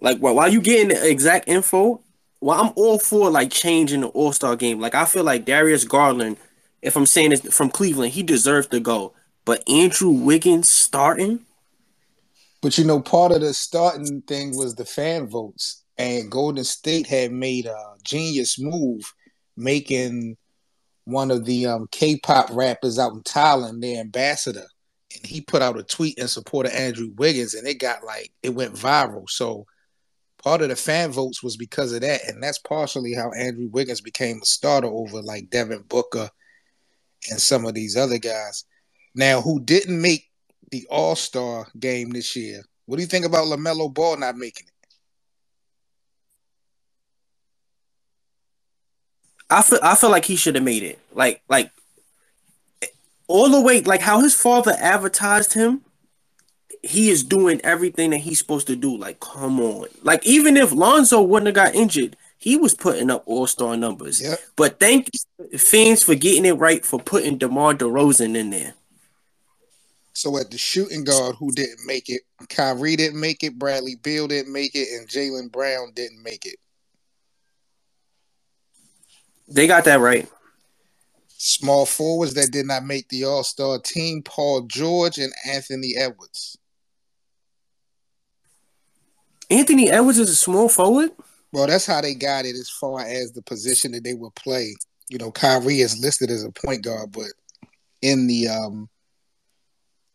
Like while you getting the exact info, well, I'm all for like changing the All Star game. Like I feel like Darius Garland, if I'm saying this from Cleveland, he deserves to go. But Andrew Wiggins starting. But you know, part of the starting thing was the fan votes, and Golden State had made a genius move, making one of the um, K-pop rappers out in Thailand their ambassador, and he put out a tweet in support of Andrew Wiggins, and it got like it went viral. So part of the fan votes was because of that, and that's partially how Andrew Wiggins became a starter over like Devin Booker and some of these other guys. Now, who didn't make the All Star game this year? What do you think about LaMelo Ball not making it? I feel I feel like he should have made it. Like like all the way like how his father advertised him he is doing everything that he's supposed to do. Like, come on. Like, even if Lonzo wouldn't have got injured, he was putting up all star numbers. Yep. But thank fans for getting it right for putting DeMar DeRozan in there. So at the shooting guard, who didn't make it? Kyrie didn't make it. Bradley Beal didn't make it, and Jaylen Brown didn't make it. They got that right. Small forwards that did not make the All Star team: Paul George and Anthony Edwards. Anthony Edwards is a small forward. Well, that's how they got it as far as the position that they would play. You know, Kyrie is listed as a point guard, but in the um,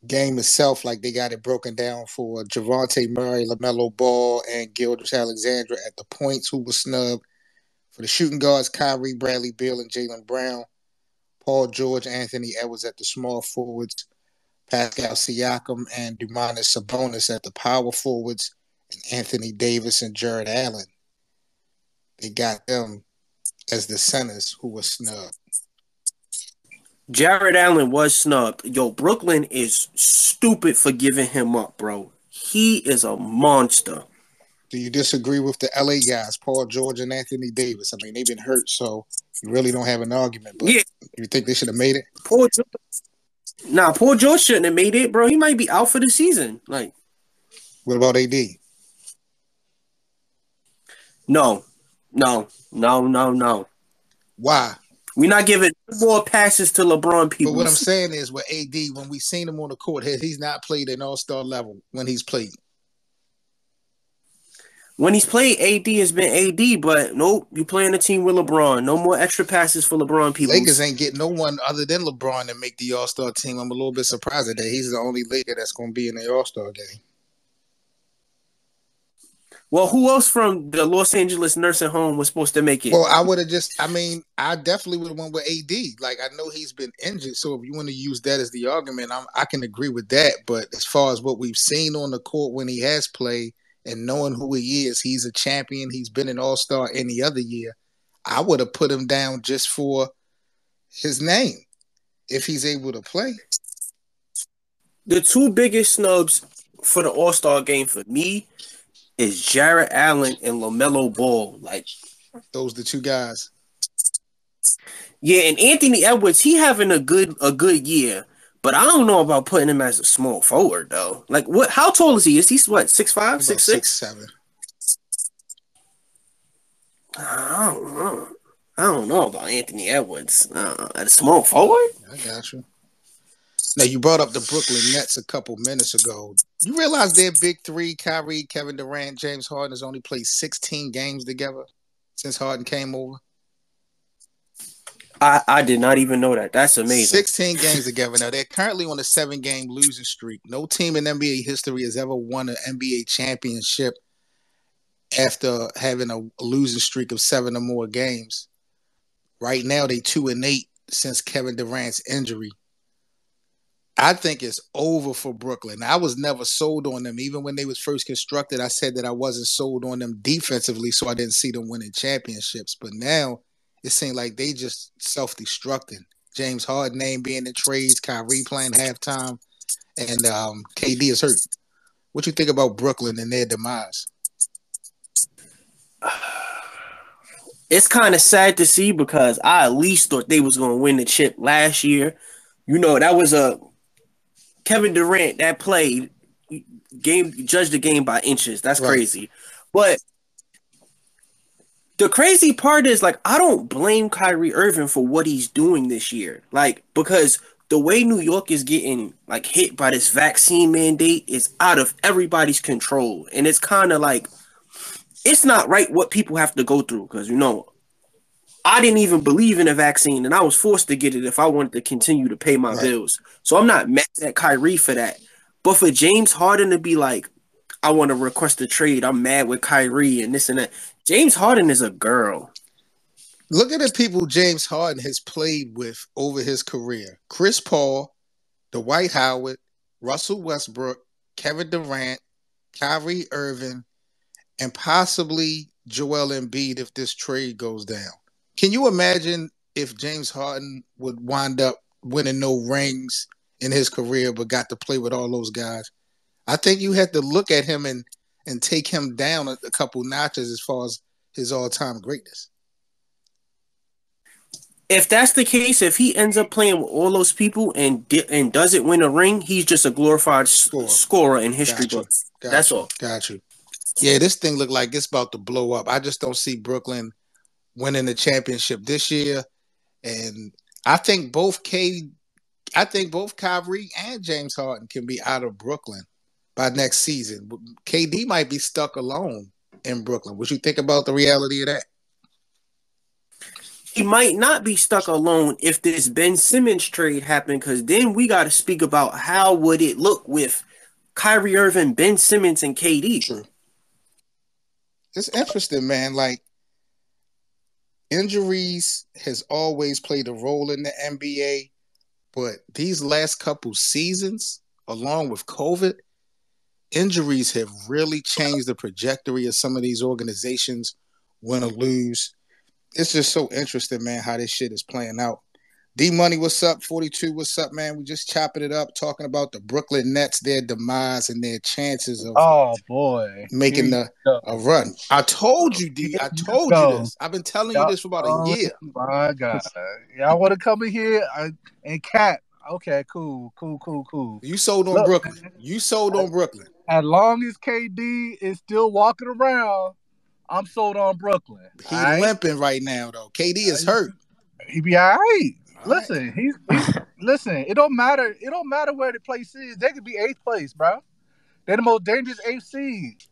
game itself, like they got it broken down for Dejounte Murray, LaMelo Ball, and Gilgeous-Alexander at the points who was snubbed. For the shooting guards, Kyrie, Bradley Beal, and Jaylen Brown. Paul George, Anthony Edwards at the small forwards. Pascal Siakam and Domantas Sabonis at the power forwards and Anthony Davis and Jarrett Allen. They got them as the centers who were snubbed. Jarrett Allen was snubbed. Yo, Brooklyn is stupid for giving him up, bro. He is a monster. Do you disagree with the LA guys, Paul George and Anthony Davis? I mean, they've been hurt, so you really don't have an argument. But yeah. you think they should have made it? Paul George. Nah, Paul George shouldn't have made it, bro. He might be out for the season. Like, what about AD? No, no, no, no, no. Why? We're not giving more passes to LeBron people. But what I'm saying is with AD, when we seen him on the court, he's not played an all star level when he's played. When he's played, AD has been AD, but nope, you playing a team with LeBron. No more extra passes for LeBron people. Lakers ain't getting no one other than LeBron to make the All Star team. I'm a little bit surprised that he's the only Laker that's going to be in the All Star game. Well, who else from the Los Angeles nursing home was supposed to make it? Well, I would have just, I mean, I definitely would have went with AD. Like, I know he's been injured. So if you want to use that as the argument, I'm, I can agree with that. But as far as what we've seen on the court when he has played and knowing who he is, he's a champion. He's been an all star any other year. I would have put him down just for his name if he's able to play. The two biggest snubs for the All Star game for me is Jarrett Allen and LaMelo Ball. Like those the two guys. Yeah, and Anthony Edwards, he having a good a good year, but I don't know about putting him as a small forward though. Like what? How tall is he? Is he what six five, six six, seven? I don't know. I don't know about Anthony Edwards uh, at a small forward. I got you. Now you brought up the Brooklyn Nets a couple minutes ago. You realize their big three, Kyrie, Kevin Durant, James Harden, has only played 16 games together since Harden came over. I, I did not even know that. That's amazing. 16 games together. Now they're currently on a seven game losing streak. No team in NBA history has ever won an NBA championship after having a losing streak of seven or more games. Right now they two and eight since Kevin Durant's injury. I think it's over for Brooklyn. I was never sold on them. Even when they was first constructed, I said that I wasn't sold on them defensively, so I didn't see them winning championships. But now it seems like they just self-destructing. James Harden name being in trades, Kyrie playing halftime, and um, KD is hurt. What you think about Brooklyn and their demise? It's kind of sad to see because I at least thought they was going to win the chip last year. You know, that was a Kevin Durant that played game judge the game by inches. That's right. crazy. But the crazy part is like I don't blame Kyrie Irving for what he's doing this year. Like because the way New York is getting like hit by this vaccine mandate is out of everybody's control. And it's kind of like it's not right what people have to go through because you know I didn't even believe in a vaccine and I was forced to get it if I wanted to continue to pay my right. bills. So I'm not mad at Kyrie for that. But for James Harden to be like, I want to request a trade, I'm mad with Kyrie and this and that. James Harden is a girl. Look at the people James Harden has played with over his career Chris Paul, Dwight Howard, Russell Westbrook, Kevin Durant, Kyrie Irving, and possibly Joel Embiid if this trade goes down. Can you imagine if James Harden would wind up winning no rings in his career but got to play with all those guys? I think you had to look at him and and take him down a, a couple notches as far as his all-time greatness if that's the case, if he ends up playing with all those people and di- and doesn't win a ring, he's just a glorified scorer, scorer in history Got books. Got that's all. Got you. Yeah, this thing looked like it's about to blow up. I just don't see Brooklyn winning the championship this year, and I think both K, I think both Kyrie and James Harden can be out of Brooklyn by next season. KD might be stuck alone in Brooklyn. What you think about the reality of that? he might not be stuck alone if this Ben Simmons trade happened, because then we got to speak about how would it look with Kyrie Irving, Ben Simmons, and KD. True. It's interesting, man. Like injuries has always played a role in the NBA, but these last couple seasons, along with COVID, injuries have really changed the trajectory of some of these organizations win or lose it's just so interesting, man, how this shit is playing out. D Money, what's up? 42, what's up, man? We just chopping it up, talking about the Brooklyn Nets, their demise and their chances of oh boy making the, a run. I told you, D. I told you this. I've been telling you this for about a oh, year. My God. Y'all want to come in here and cap. Okay, cool, cool, cool, cool. You sold on Look, Brooklyn. You sold on Brooklyn. As long as KD is still walking around, I'm sold on Brooklyn. He's right? limping right now though. KD is uh, hurt. He be all right. All listen, right. he's, he's listen. It don't matter. It don't matter where the place is. They could be eighth place, bro. They're the most dangerous eighth seed.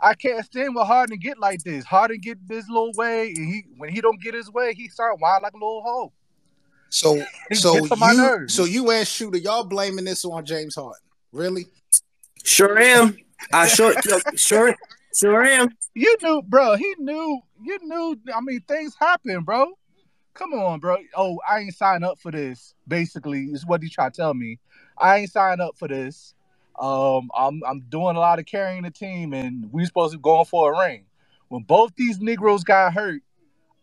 I can't stand with Harden get like this. Harden get this little way, and he when he don't get his way, he start wild like a little hoe. So, so you, so you and Shooter, y'all blaming this on James Harden? Really? Sure am. I sure, sure, Sure am. You knew, bro. He knew. You knew. I mean, things happen, bro. Come on, bro. Oh, I ain't signed up for this. Basically, is what he tried to tell me. I ain't signed up for this. Um, I'm I'm doing a lot of carrying the team, and we supposed to be going for a ring. When both these Negroes got hurt,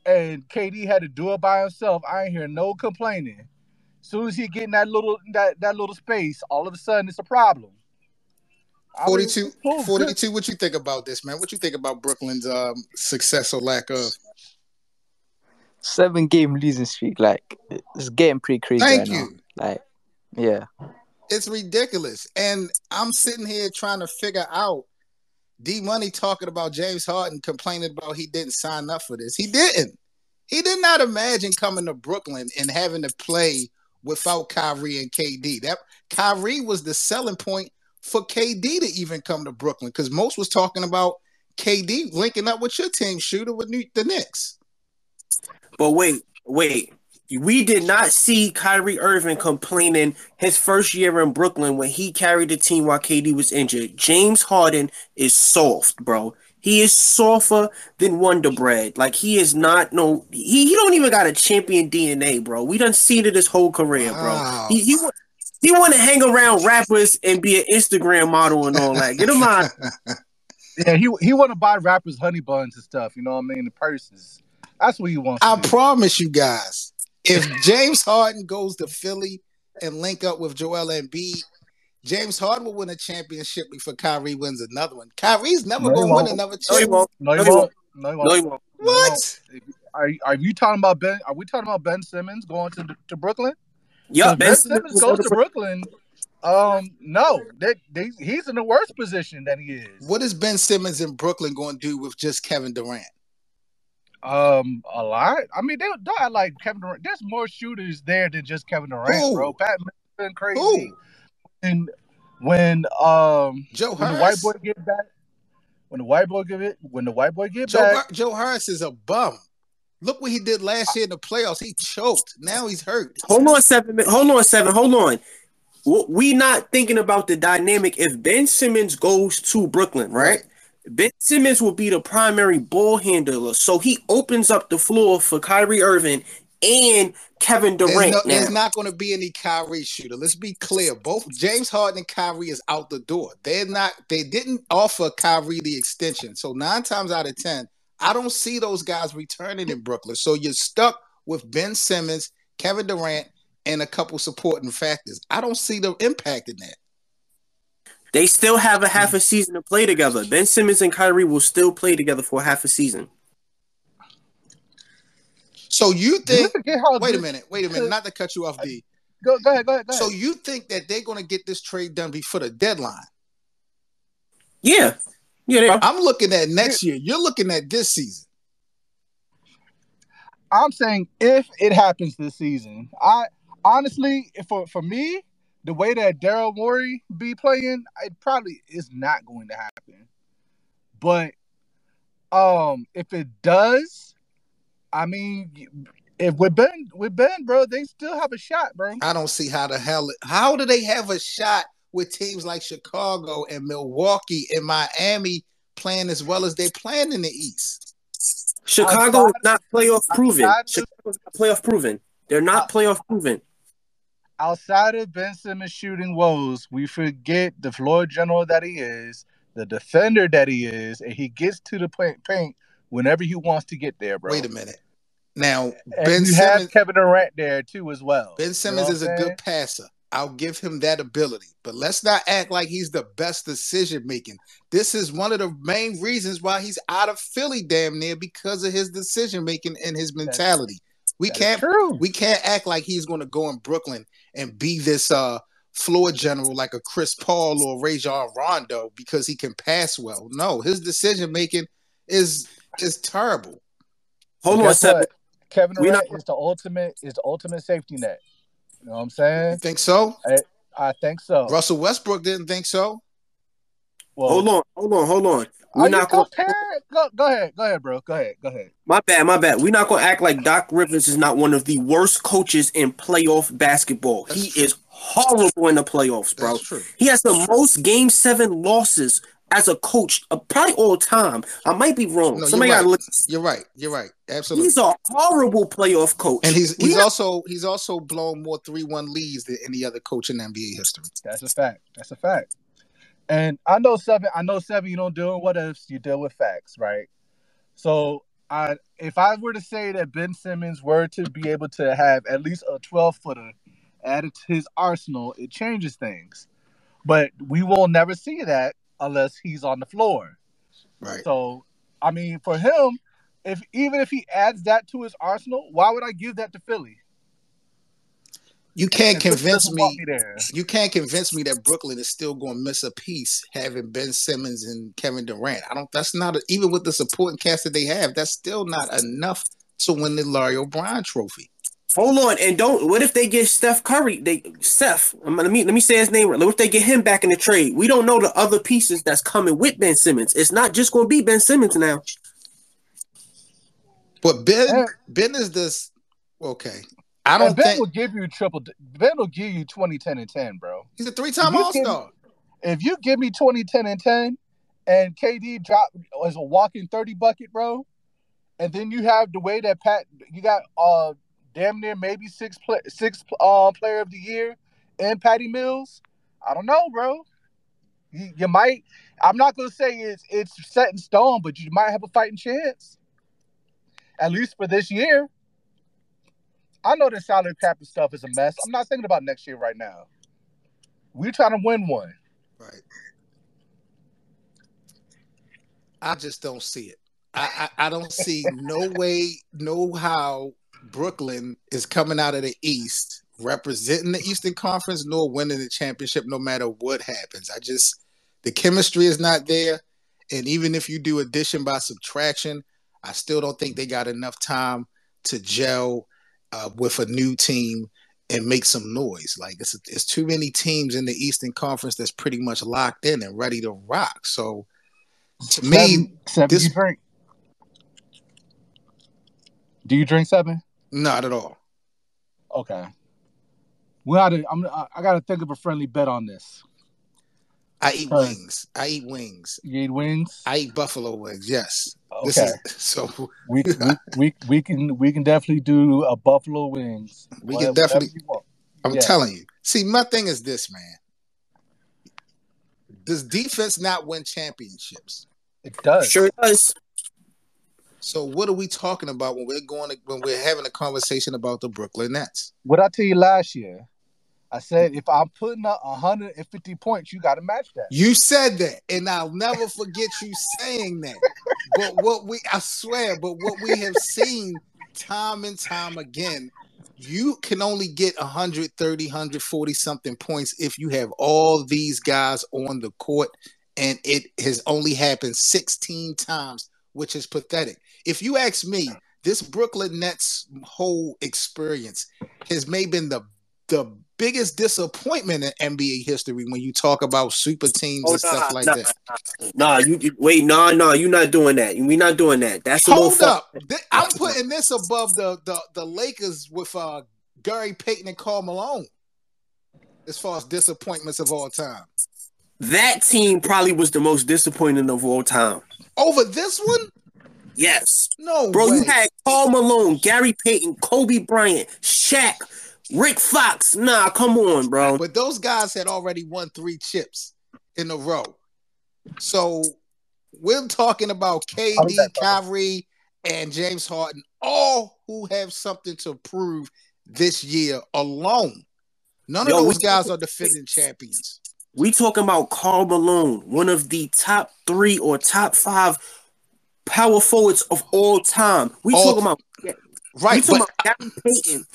and KD had to do it by himself, I ain't hear no complaining. Soon as he get in that little that that little space, all of a sudden it's a problem. 42, 42 what you think about this, man? What you think about Brooklyn's um, success or lack of? Seven game losing streak, like it's getting pretty crazy. Thank right you. Now. Like, yeah, it's ridiculous. And I'm sitting here trying to figure out D Money talking about James Harden complaining about he didn't sign up for this. He didn't. He did not imagine coming to Brooklyn and having to play without Kyrie and KD. That Kyrie was the selling point for KD to even come to Brooklyn because most was talking about KD linking up with your team shooter with the Knicks. But wait, wait. We did not see Kyrie Irving complaining his first year in Brooklyn when he carried the team while KD was injured. James Harden is soft, bro. He is softer than Wonder Bread. Like he is not no. He, he don't even got a champion DNA, bro. We done seen it his whole career, bro. Wow. He, he he want to hang around rappers and be an Instagram model and all that. Get him out. yeah, he he want to buy rappers honey buns and stuff. You know what I mean? The purses. That's what he wants. I promise you guys, if James Harden goes to Philly and link up with Joel Embiid, James Harden will win a championship before Kyrie wins another one. Kyrie's never no, going to win another championship. No, he won't. No, he won't. No, he won't. What? Are, are you talking about Ben? Are we talking about Ben Simmons going to to Brooklyn? Yeah, Ben Simmons goes to Brooklyn. Um, no, that they, he's in the worst position than he is. What is Ben Simmons in Brooklyn going to do with just Kevin Durant? Um, a lot. I mean, they don't like Kevin Durant. There's more shooters there than just Kevin Durant, Ooh. bro. Pat been crazy. Ooh. And when um Joe when the white boy get back, when the white boy give it, when the white boy get Joe, back, Joe Harris is a bum. Look what he did last year in the playoffs. He choked. Now he's hurt. Hold on, seven. Hold on, seven. Hold on. We not thinking about the dynamic. If Ben Simmons goes to Brooklyn, right? Ben Simmons will be the primary ball handler, so he opens up the floor for Kyrie Irving and Kevin Durant. There's, no, there's not going to be any Kyrie shooter. Let's be clear. Both James Harden and Kyrie is out the door. They're not. They didn't offer Kyrie the extension. So nine times out of ten, I don't see those guys returning in Brooklyn. So you're stuck with Ben Simmons, Kevin Durant, and a couple supporting factors. I don't see the impact in that. They still have a half hmm. a season to play together. Ben Simmons and Kyrie will still play together for half a season. So you think? Wait a minute. Wait a minute. Not to cut you off, D. Go, go ahead. Go ahead. Go ahead. So you think that they're going to get this trade done before the deadline? Yeah. Yeah. I'm looking at next year. You're looking at this season. I'm saying if it happens this season, I honestly, for for me, the way that Daryl Morey be playing, it probably is not going to happen. But um, if it does, I mean, if with Ben, with Ben, bro, they still have a shot, bro. I don't see how the hell. It, How do they have a shot with teams like Chicago and Milwaukee and Miami playing as well as they playing in the East? Chicago is not playoff proven. Chicago's not playoff proven. They're not playoff proven outside of Ben Simmons shooting woes, we forget the floor general that he is, the defender that he is, and he gets to the paint, paint whenever he wants to get there, bro. Wait a minute. Now, and Ben you Simmons, have Kevin Durant there too as well. Ben Simmons you know is a good passer. I'll give him that ability, but let's not act like he's the best decision making. This is one of the main reasons why he's out of Philly damn near because of his decision making and his mentality. We can't we can't act like he's going to go in Brooklyn and be this uh floor general like a Chris Paul or Rajon Rondo because he can pass well. No, his decision making is is terrible. Hold on, seven. Kevin Durant not... is the ultimate is the ultimate safety net. You know what I'm saying? You think so? I, I think so. Russell Westbrook didn't think so. Well, hold on, hold on, hold on. We're Are not gonna... Go, go ahead, go ahead, bro. Go ahead, go ahead. My bad, my bad. We're not gonna act like Doc Rivers is not one of the worst coaches in playoff basketball. That's he true. is horrible in the playoffs, bro. He has the most Game Seven losses as a coach, uh, probably all time. I might be wrong. No, Somebody you're, right. look. you're right. You're right. Absolutely. He's a horrible playoff coach, and he's he's also he's also blown more three one leads than any other coach in NBA history. That's a fact. That's a fact. And I know seven. I know seven. You don't deal with what ifs. You deal with facts, right? So, I if I were to say that Ben Simmons were to be able to have at least a twelve footer added to his arsenal, it changes things. But we will never see that unless he's on the floor. Right. So, I mean, for him, if even if he adds that to his arsenal, why would I give that to Philly? You can't convince me. You can't convince me that Brooklyn is still going to miss a piece having Ben Simmons and Kevin Durant. I don't. That's not a, even with the supporting cast that they have. That's still not enough to win the Larry O'Brien Trophy. Hold on, and don't. What if they get Steph Curry? They Steph. Let me let me say his name. What if they get him back in the trade? We don't know the other pieces that's coming with Ben Simmons. It's not just going to be Ben Simmons now. But Ben, Ben is this. Okay, I don't and Ben think will give you triple. Ben will give you 20, 10, and 10, bro. He's a three time All Star. If you give me 20, 10, and 10, and KD drop as a walking 30 bucket, bro, and then you have the way that Pat, you got uh damn near maybe six play, six uh, player of the year and Patty Mills. I don't know, bro. You, you might. I'm not gonna say it's it's set in stone, but you might have a fighting chance. At least for this year. I know the salary cap and stuff is a mess. I'm not thinking about next year right now. We're trying to win one. Right. I just don't see it. I, I, I don't see no way, no how Brooklyn is coming out of the East representing the Eastern Conference nor winning the championship no matter what happens. I just the chemistry is not there. And even if you do addition by subtraction, I still don't think they got enough time to gel uh, with a new team and make some noise. Like it's it's too many teams in the Eastern Conference that's pretty much locked in and ready to rock. So to seven, me, seven this, drink. Do you drink seven? Not at all. Okay. We gotta. I'm. I gotta think of a friendly bet on this. I eat wings. I eat wings. You eat wings. I eat buffalo wings. Yes. Okay. Is, so we, we we we can we can definitely do a buffalo wings. We whatever, can definitely. I'm yeah. telling you. See, my thing is this, man. Does defense not win championships? It does. Sure does. So what are we talking about when we're going to, when we're having a conversation about the Brooklyn Nets? What I tell you last year, I said if I'm putting up 150 points, you got to match that. You said that, and I'll never forget you saying that. But what we, I swear, but what we have seen time and time again, you can only get 130, 140 something points if you have all these guys on the court, and it has only happened 16 times, which is pathetic. If you ask me, this Brooklyn Nets whole experience has maybe been the the biggest disappointment in NBA history when you talk about super teams oh, and nah, stuff like nah, that. Nah, you wait, nah, nah, you're not doing that. We're not doing that. That's hold up. I'm putting this above the the the Lakers with uh Gary Payton and Karl Malone as far as disappointments of all time. That team probably was the most disappointing of all time. Over this one? Yes. No, bro. Way. You had Karl Malone, Gary Payton, Kobe Bryant, Shaq, Rick Fox. Nah, come on, bro. But those guys had already won three chips in a row. So we're talking about KD, Kyrie, and James Harden, all who have something to prove this year alone. None Yo, of those guys are defending champions. We talking about Karl Malone, one of the top three or top five power forwards of all time. We all, talking about right. We talking but, about Gary Payton,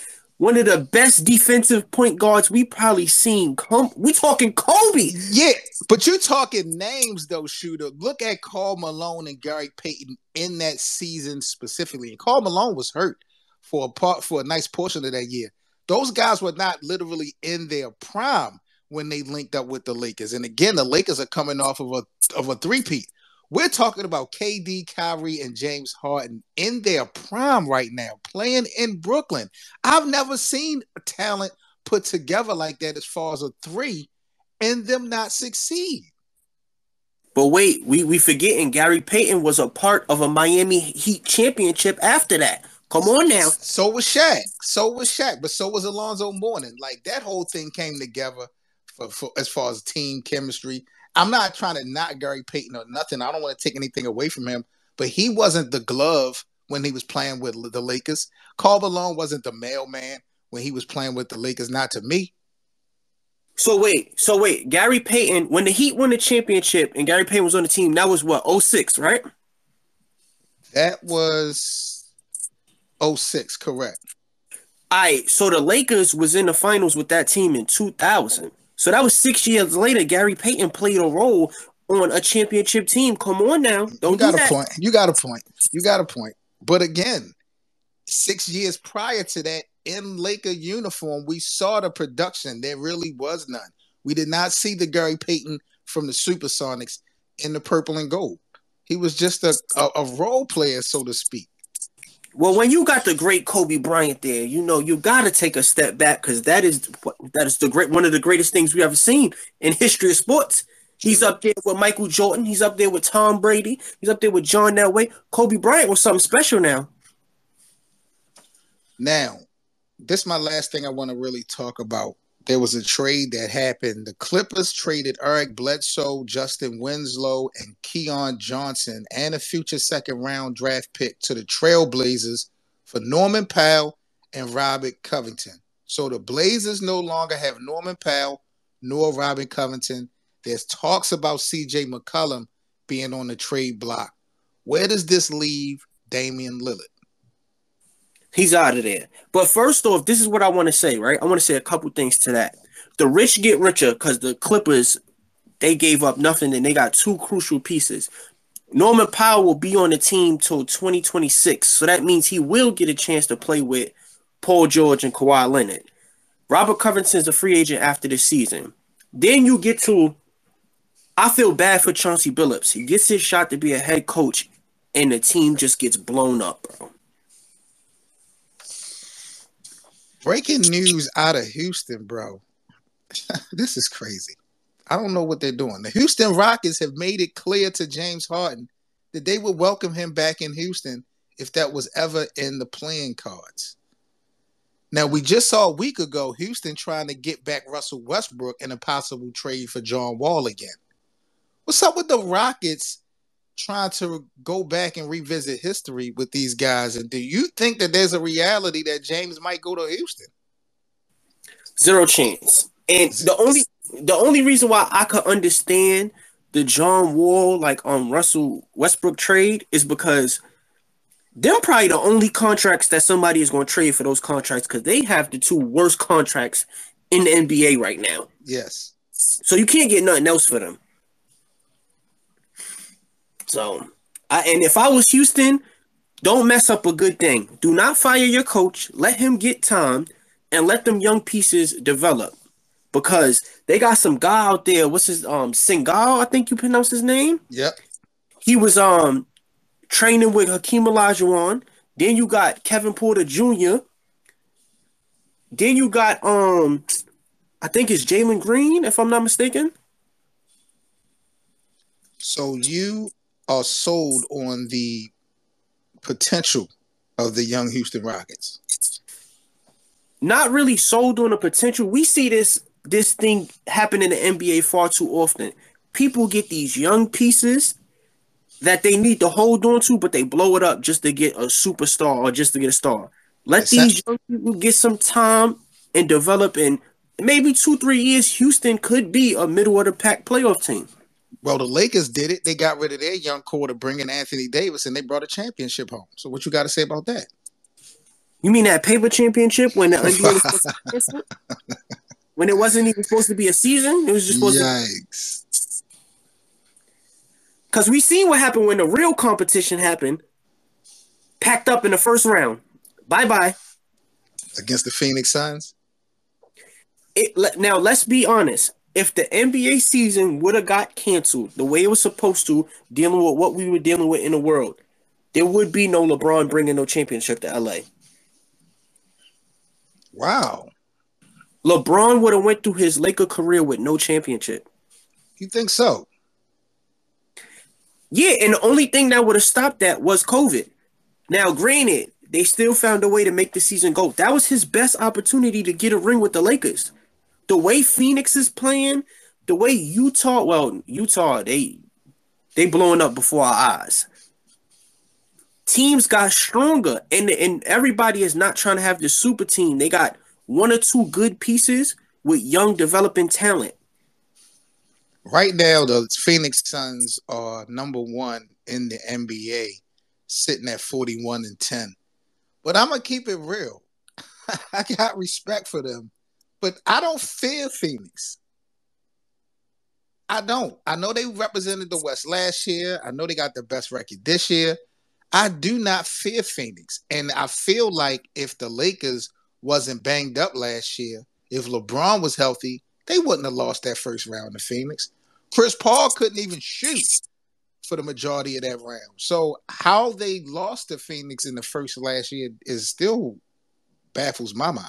one of the best defensive point guards we probably seen. Come, we talking Kobe. Yeah, but you're talking names though, shooter. Look at Karl Malone and Gary Payton in that season specifically. And Karl Malone was hurt for a part for a nice portion of that year. Those guys were not literally in their prime when they linked up with the Lakers. And again, the Lakers are coming off of a of a three-peat. We're talking about KD, Kyrie, and James Harden in their prime right now, playing in Brooklyn. I've never seen a talent put together like that as far as a three and them not succeed. But wait, we we forgetting Gary Payton was a part of a Miami Heat championship after that. Come on now. So was Shaq. So was Shaq, but so was Alonzo Mourning. Like that whole thing came together for, for as far as team chemistry. I'm not trying to knock Gary Payton or nothing. I don't want to take anything away from him, but he wasn't the glove when he was playing with the Lakers. Karl Malone wasn't the mailman when he was playing with the Lakers. Not to me. So wait, so wait, Gary Payton, when the Heat won the championship and Gary Payton was on the team, that was what, 06, right? That was 06, correct. All right, so the Lakers was in the finals with that team in 2000. So that was six years later. Gary Payton played a role on a championship team. Come on now, don't you got do a point. You got a point. You got a point. But again, six years prior to that, in Laker uniform, we saw the production. There really was none. We did not see the Gary Payton from the Supersonics in the purple and gold. He was just a, a, a role player, so to speak. Well, when you got the great Kobe Bryant there, you know you got to take a step back because that is that is the great one of the greatest things we ever seen in history of sports. He's up there with Michael Jordan. He's up there with Tom Brady. He's up there with John Elway. Kobe Bryant was something special now. Now, this is my last thing I want to really talk about there was a trade that happened. The Clippers traded Eric Bledsoe, Justise Winslow, and Keon Johnson, and a future second round draft pick to the Trailblazers for Norman Powell and Robert Covington. So the Blazers no longer have Norman Powell nor Robert Covington. There's talks about CJ McCollum being on the trade block. Where does this leave Damian Lillard? He's out of there. But first off, this is what I want to say, right? I want to say a couple things to that. The rich get richer because the Clippers they gave up nothing and they got two crucial pieces. Norman Powell will be on the team till 2026, so that means he will get a chance to play with Paul George and Kawhi Leonard. Robert Covington's a free agent after this season. Then you get to, I feel bad for Chauncey Billups. He gets his shot to be a head coach, and the team just gets blown up, bro. Breaking news out of Houston, bro. this is crazy. I don't know what they're doing. The Houston Rockets have made it clear to James Harden that they would welcome him back in Houston if that was ever in the playing cards. Now we just saw a week ago Houston trying to get back Russell Westbrook in a possible trade for John Wall again. What's up with the Rockets trying to go back and revisit history with these guys? And do you think that there's a reality that James might go to Houston? Zero chance. And the only the only reason why I could understand the John Wall like on um, Russell Westbrook trade is because them probably the only contracts that somebody is going to trade for those contracts because they have the two worst contracts in the NBA right now. Yes. So you can't get nothing else for them. So, I, and if I was Houston, don't mess up a good thing. Do not fire your coach. Let him get time and let them young pieces develop because they got some guy out there. What's his um Singal? I think you pronounce his name. Yep. He was um training with Hakeem Olajuwon. Then you got Kevin Porter Jr. Then you got um, I think it's Jalen Green, if I'm not mistaken. So you are sold on the potential of the young Houston Rockets. Not really sold on the potential. We see this this thing happen in the NBA far too often. People get these young pieces that they need to hold on to, but they blow it up just to get a superstar or just to get a star. Let these young people get some time and develop. In maybe two, three years, Houston could be a middle of the pack playoff team. Well, the Lakers did it. They got rid of their young core to bring in Anthony Davis, and they brought a championship home. So, what you got to say about that? You mean that paper championship when the when it wasn't even supposed to be a season? It was just supposed to. Yikes. to. Because we seen what happened when the real competition happened, packed up in the first round. Bye bye. Against the Phoenix Suns? It, now, let's be honest. If the NBA season would have got canceled the way it was supposed to, dealing with what we were dealing with in the world, there would be no LeBron bringing no championship to LA. Wow. LeBron would have went through his Laker career with no championship. You think so? Yeah, and the only thing that would have stopped that was COVID. Now, granted, they still found a way to make the season go. That was his best opportunity to get a ring with the Lakers. The way Phoenix is playing, the way Utah, well, Utah, they they blowing up before our eyes. Teams got stronger, and and everybody is not trying to have the super team. They got one or two good pieces with young developing talent. Right now, the Phoenix Suns are number one in the NBA, sitting at 41 and 10. But I'm gonna keep it real. I got respect for them, but I don't fear Phoenix. I don't. I know they represented the West last year. I know they got the best record this year. I do not fear Phoenix. And I feel like if the Lakers wasn't banged up last year, if LeBron was healthy, they wouldn't have lost that first round to Phoenix. Chris Paul couldn't even shoot for the majority of that round. So how they lost to Phoenix in the first last year is still baffles my mind.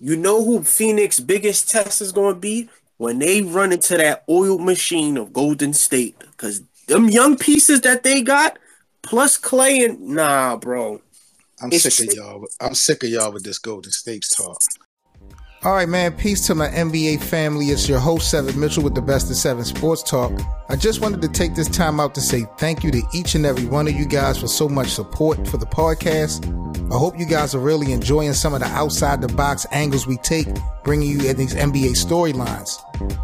You know who Phoenix biggest test is going to be when they run into that oil machine of Golden State because them young pieces that they got plus Clay and nah, bro. I'm sick of y'all. I'm sick of y'all with this Golden State talk. All right, man. Peace to my NBA family. It's your host, Seven Mitchell, with the best of seven sports talk. I just wanted to take this time out to say thank you to each and every one of you guys for so much support for the podcast. I hope you guys are really enjoying some of the outside the box angles we take, bringing you these NBA storylines.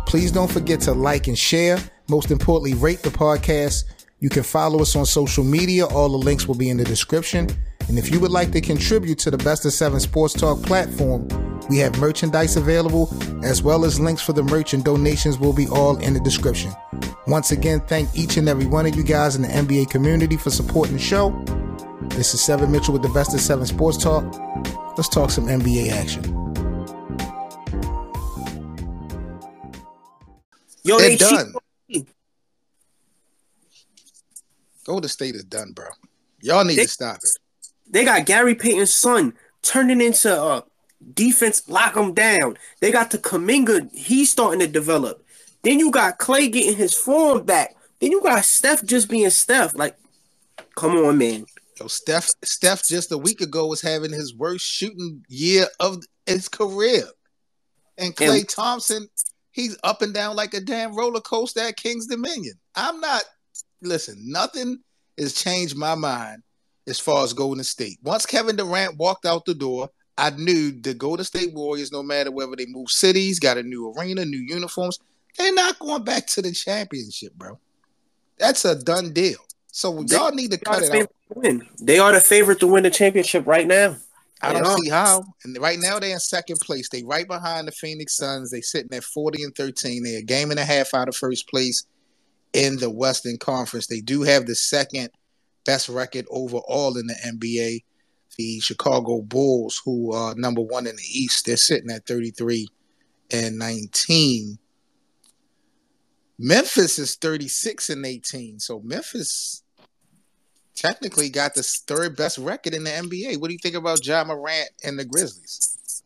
Please don't forget to like and share. Most importantly, rate the podcast. You can follow us on social media. All the links will be in the description. And if you would like to contribute to the Best of Seven Sports Talk platform, we have merchandise available as well as links for the merch and donations will be all in the description. Once again, thank each and every one of you guys in the NBA community for supporting the show. This is Seven Mitchell with the Best of Seven Sports Talk. Let's talk some NBA action. Yo, They're they done. cheat. Golden State is done, bro. Y'all need They- to stop it. They got Gary Payton's son turning into uh defense, lock him down. They got the Kuminga, he's starting to develop. Then you got Clay getting his form back. Then you got Steph just being Steph. Like, come on, man. Yo, Steph, Steph just a week ago was having his worst shooting year of his career. And Clay And- Thompson, he's up and down like a damn roller coaster at King's Dominion. I'm not listen, nothing has changed my mind as far as Golden State. Once Kevin Durant walked out the door, I knew the Golden State Warriors, no matter whether they move cities, got a new arena, new uniforms, they're not going back to the championship, bro. That's a done deal. So They- y'all need to cut it out. win. they are the favorite to win the championship right now. I don't see how. And right now they're in second place. They right behind the Phoenix Suns. They sitting at 40 and 13. They're a game and a half out of first place in the Western Conference. They do have the second best record overall in the NBA. The Chicago Bulls, who are number one in the East, they're sitting at 33 and 19. Memphis is 36 and 18. So Memphis technically got the third best record in the NBA. What do you think about Ja Morant and the Grizzlies?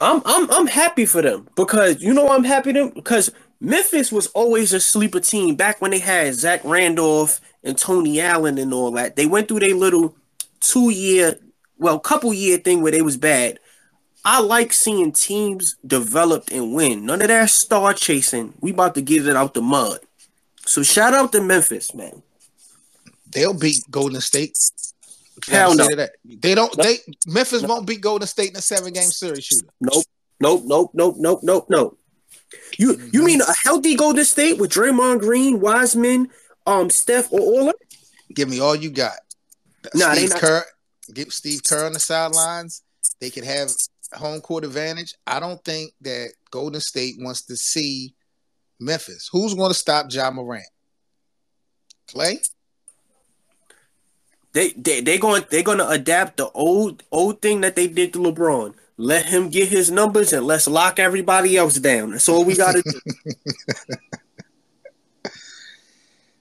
I'm I'm I'm happy for them because you know I'm happy them because Memphis was always a sleeper team back when they had Zach Randolph and Tony Allen and all that. They went through their little two year, well, couple year thing where they was bad. I like seeing teams developed and win. None of that star chasing. We about to get it out the mud. So shout out to Memphis, man. They'll beat Golden State. Hell no. They don't. They Memphis won't beat Golden State in a seven game series. Shooter. Nope. Nope. Nope. Nope. Nope. Nope. Nope. You you mm-hmm. mean a healthy Golden State with Draymond Green, Wiseman, um, Steph, or all? Give me all you got. Nah, Steve not- Kerr. Get Steve Kerr on the sidelines. They could have home court advantage. I don't think that Golden State wants to see Memphis. Who's going to stop Ja Morant? Clay. They they they going they're gonna adapt the old old thing that they did to LeBron. Let him get his numbers and let's lock everybody else down. That's all we gotta do.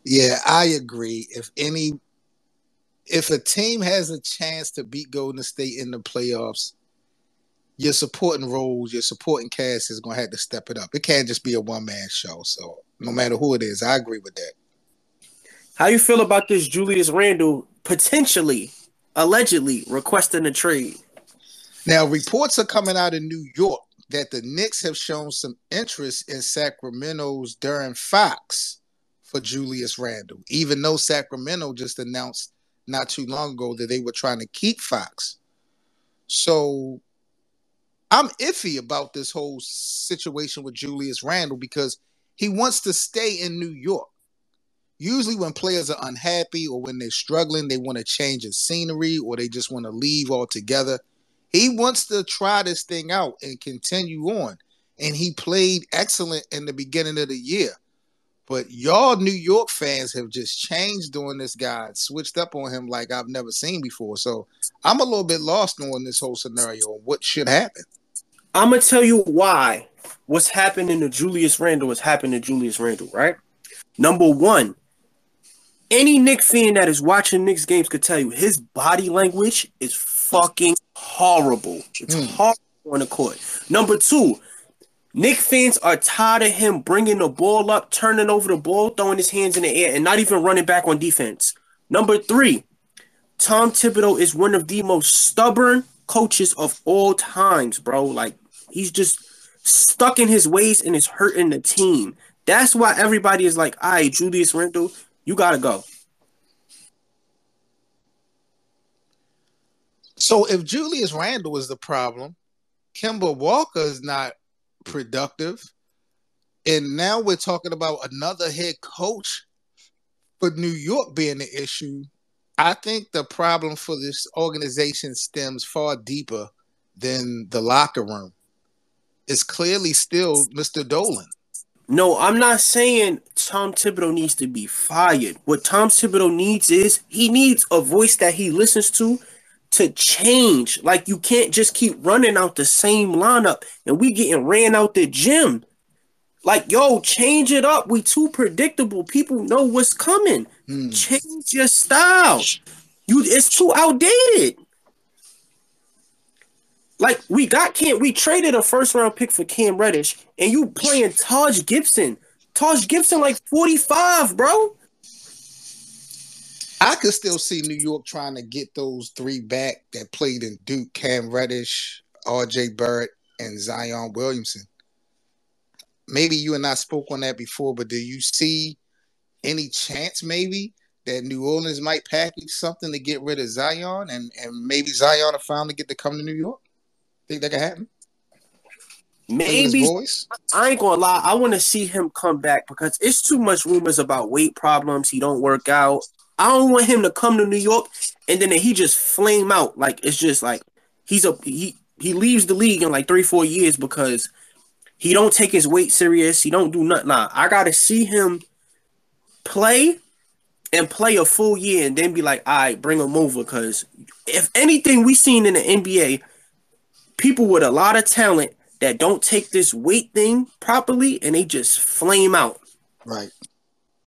Yeah, I agree. If any, if a team has a chance to beat Golden State in the playoffs, your supporting roles, your supporting cast is going to have to step it up. It can't just be a one man show. So no matter who it is, I agree with that. How you feel about this Julius Randle potentially, allegedly requesting a trade? Now, reports are coming out of New York that the Knicks have shown some interest in Sacramento's De'Aaron Fox for Julius Randle, even though Sacramento just announced not too long ago that they were trying to keep Fox. So I'm iffy about this whole situation with Julius Randle because he wants to stay in New York. Usually, when players are unhappy or when they're struggling, they want to change the scenery or they just want to leave altogether. He wants to try this thing out and continue on. And he played excellent in the beginning of the year. But y'all New York fans have just changed on this guy, switched up on him like I've never seen before. So I'm a little bit lost on this whole scenario and what should happen. I'm gonna tell you why what's happening to Julius Randle is happening to Julius Randle, right? Number one, any Knick fan that is watching Knicks games could tell you his body language is fucking horrible. It's Hmm. horrible on the court. Number two, Knick fans are tired of him bringing the ball up, turning over the ball, throwing his hands in the air, and not even running back on defense. Number three, Tom Thibodeau is one of the most stubborn coaches of all times, bro. Like he's just stuck in his ways and is hurting the team. That's why everybody is like, "All right, Julius Randle, you gotta go." So if Julius Randle is the problem, Kemba Walker is not productive. And now we're talking about another head coach for New York being the issue. I think the problem for this organization stems far deeper than the locker room. It's clearly still Mr. Dolan. No, I'm not saying Tom Thibodeau needs to be fired. What Tom Thibodeau needs is he needs a voice that he listens to to change. Like you can't just keep running out the same lineup and we getting ran out the gym. Like, yo, change it up. We too predictable. People know what's coming. Hmm. Change your style. You it's too outdated. Like we got Cam, we traded a first round pick for Cam Reddish, and you playing Taj Gibson. Taj Gibson like 45, bro. I could still see New York trying to get those three back that played in Duke, Cam Reddish, RJ Barrett, and Zion Williamson. Maybe you and I spoke on that before, but do you see any chance maybe that New Orleans might package something to get rid of Zion and, and maybe Zion will finally get to come to New York? Think that could happen? Maybe I ain't gonna lie. I want to see him come back because it's too much rumors about weight problems. He don't work out. I don't want him to come to New York and then he just flame out. Like it's just like he's a he he leaves the league in like three four years because he don't take his weight serious. He don't do nothing. Nah, I gotta see him play and play a full year and then be like, all right, bring him over. Because if anything we seen in the NBA, people with a lot of talent that don't take this weight thing properly and they just flame out. Right.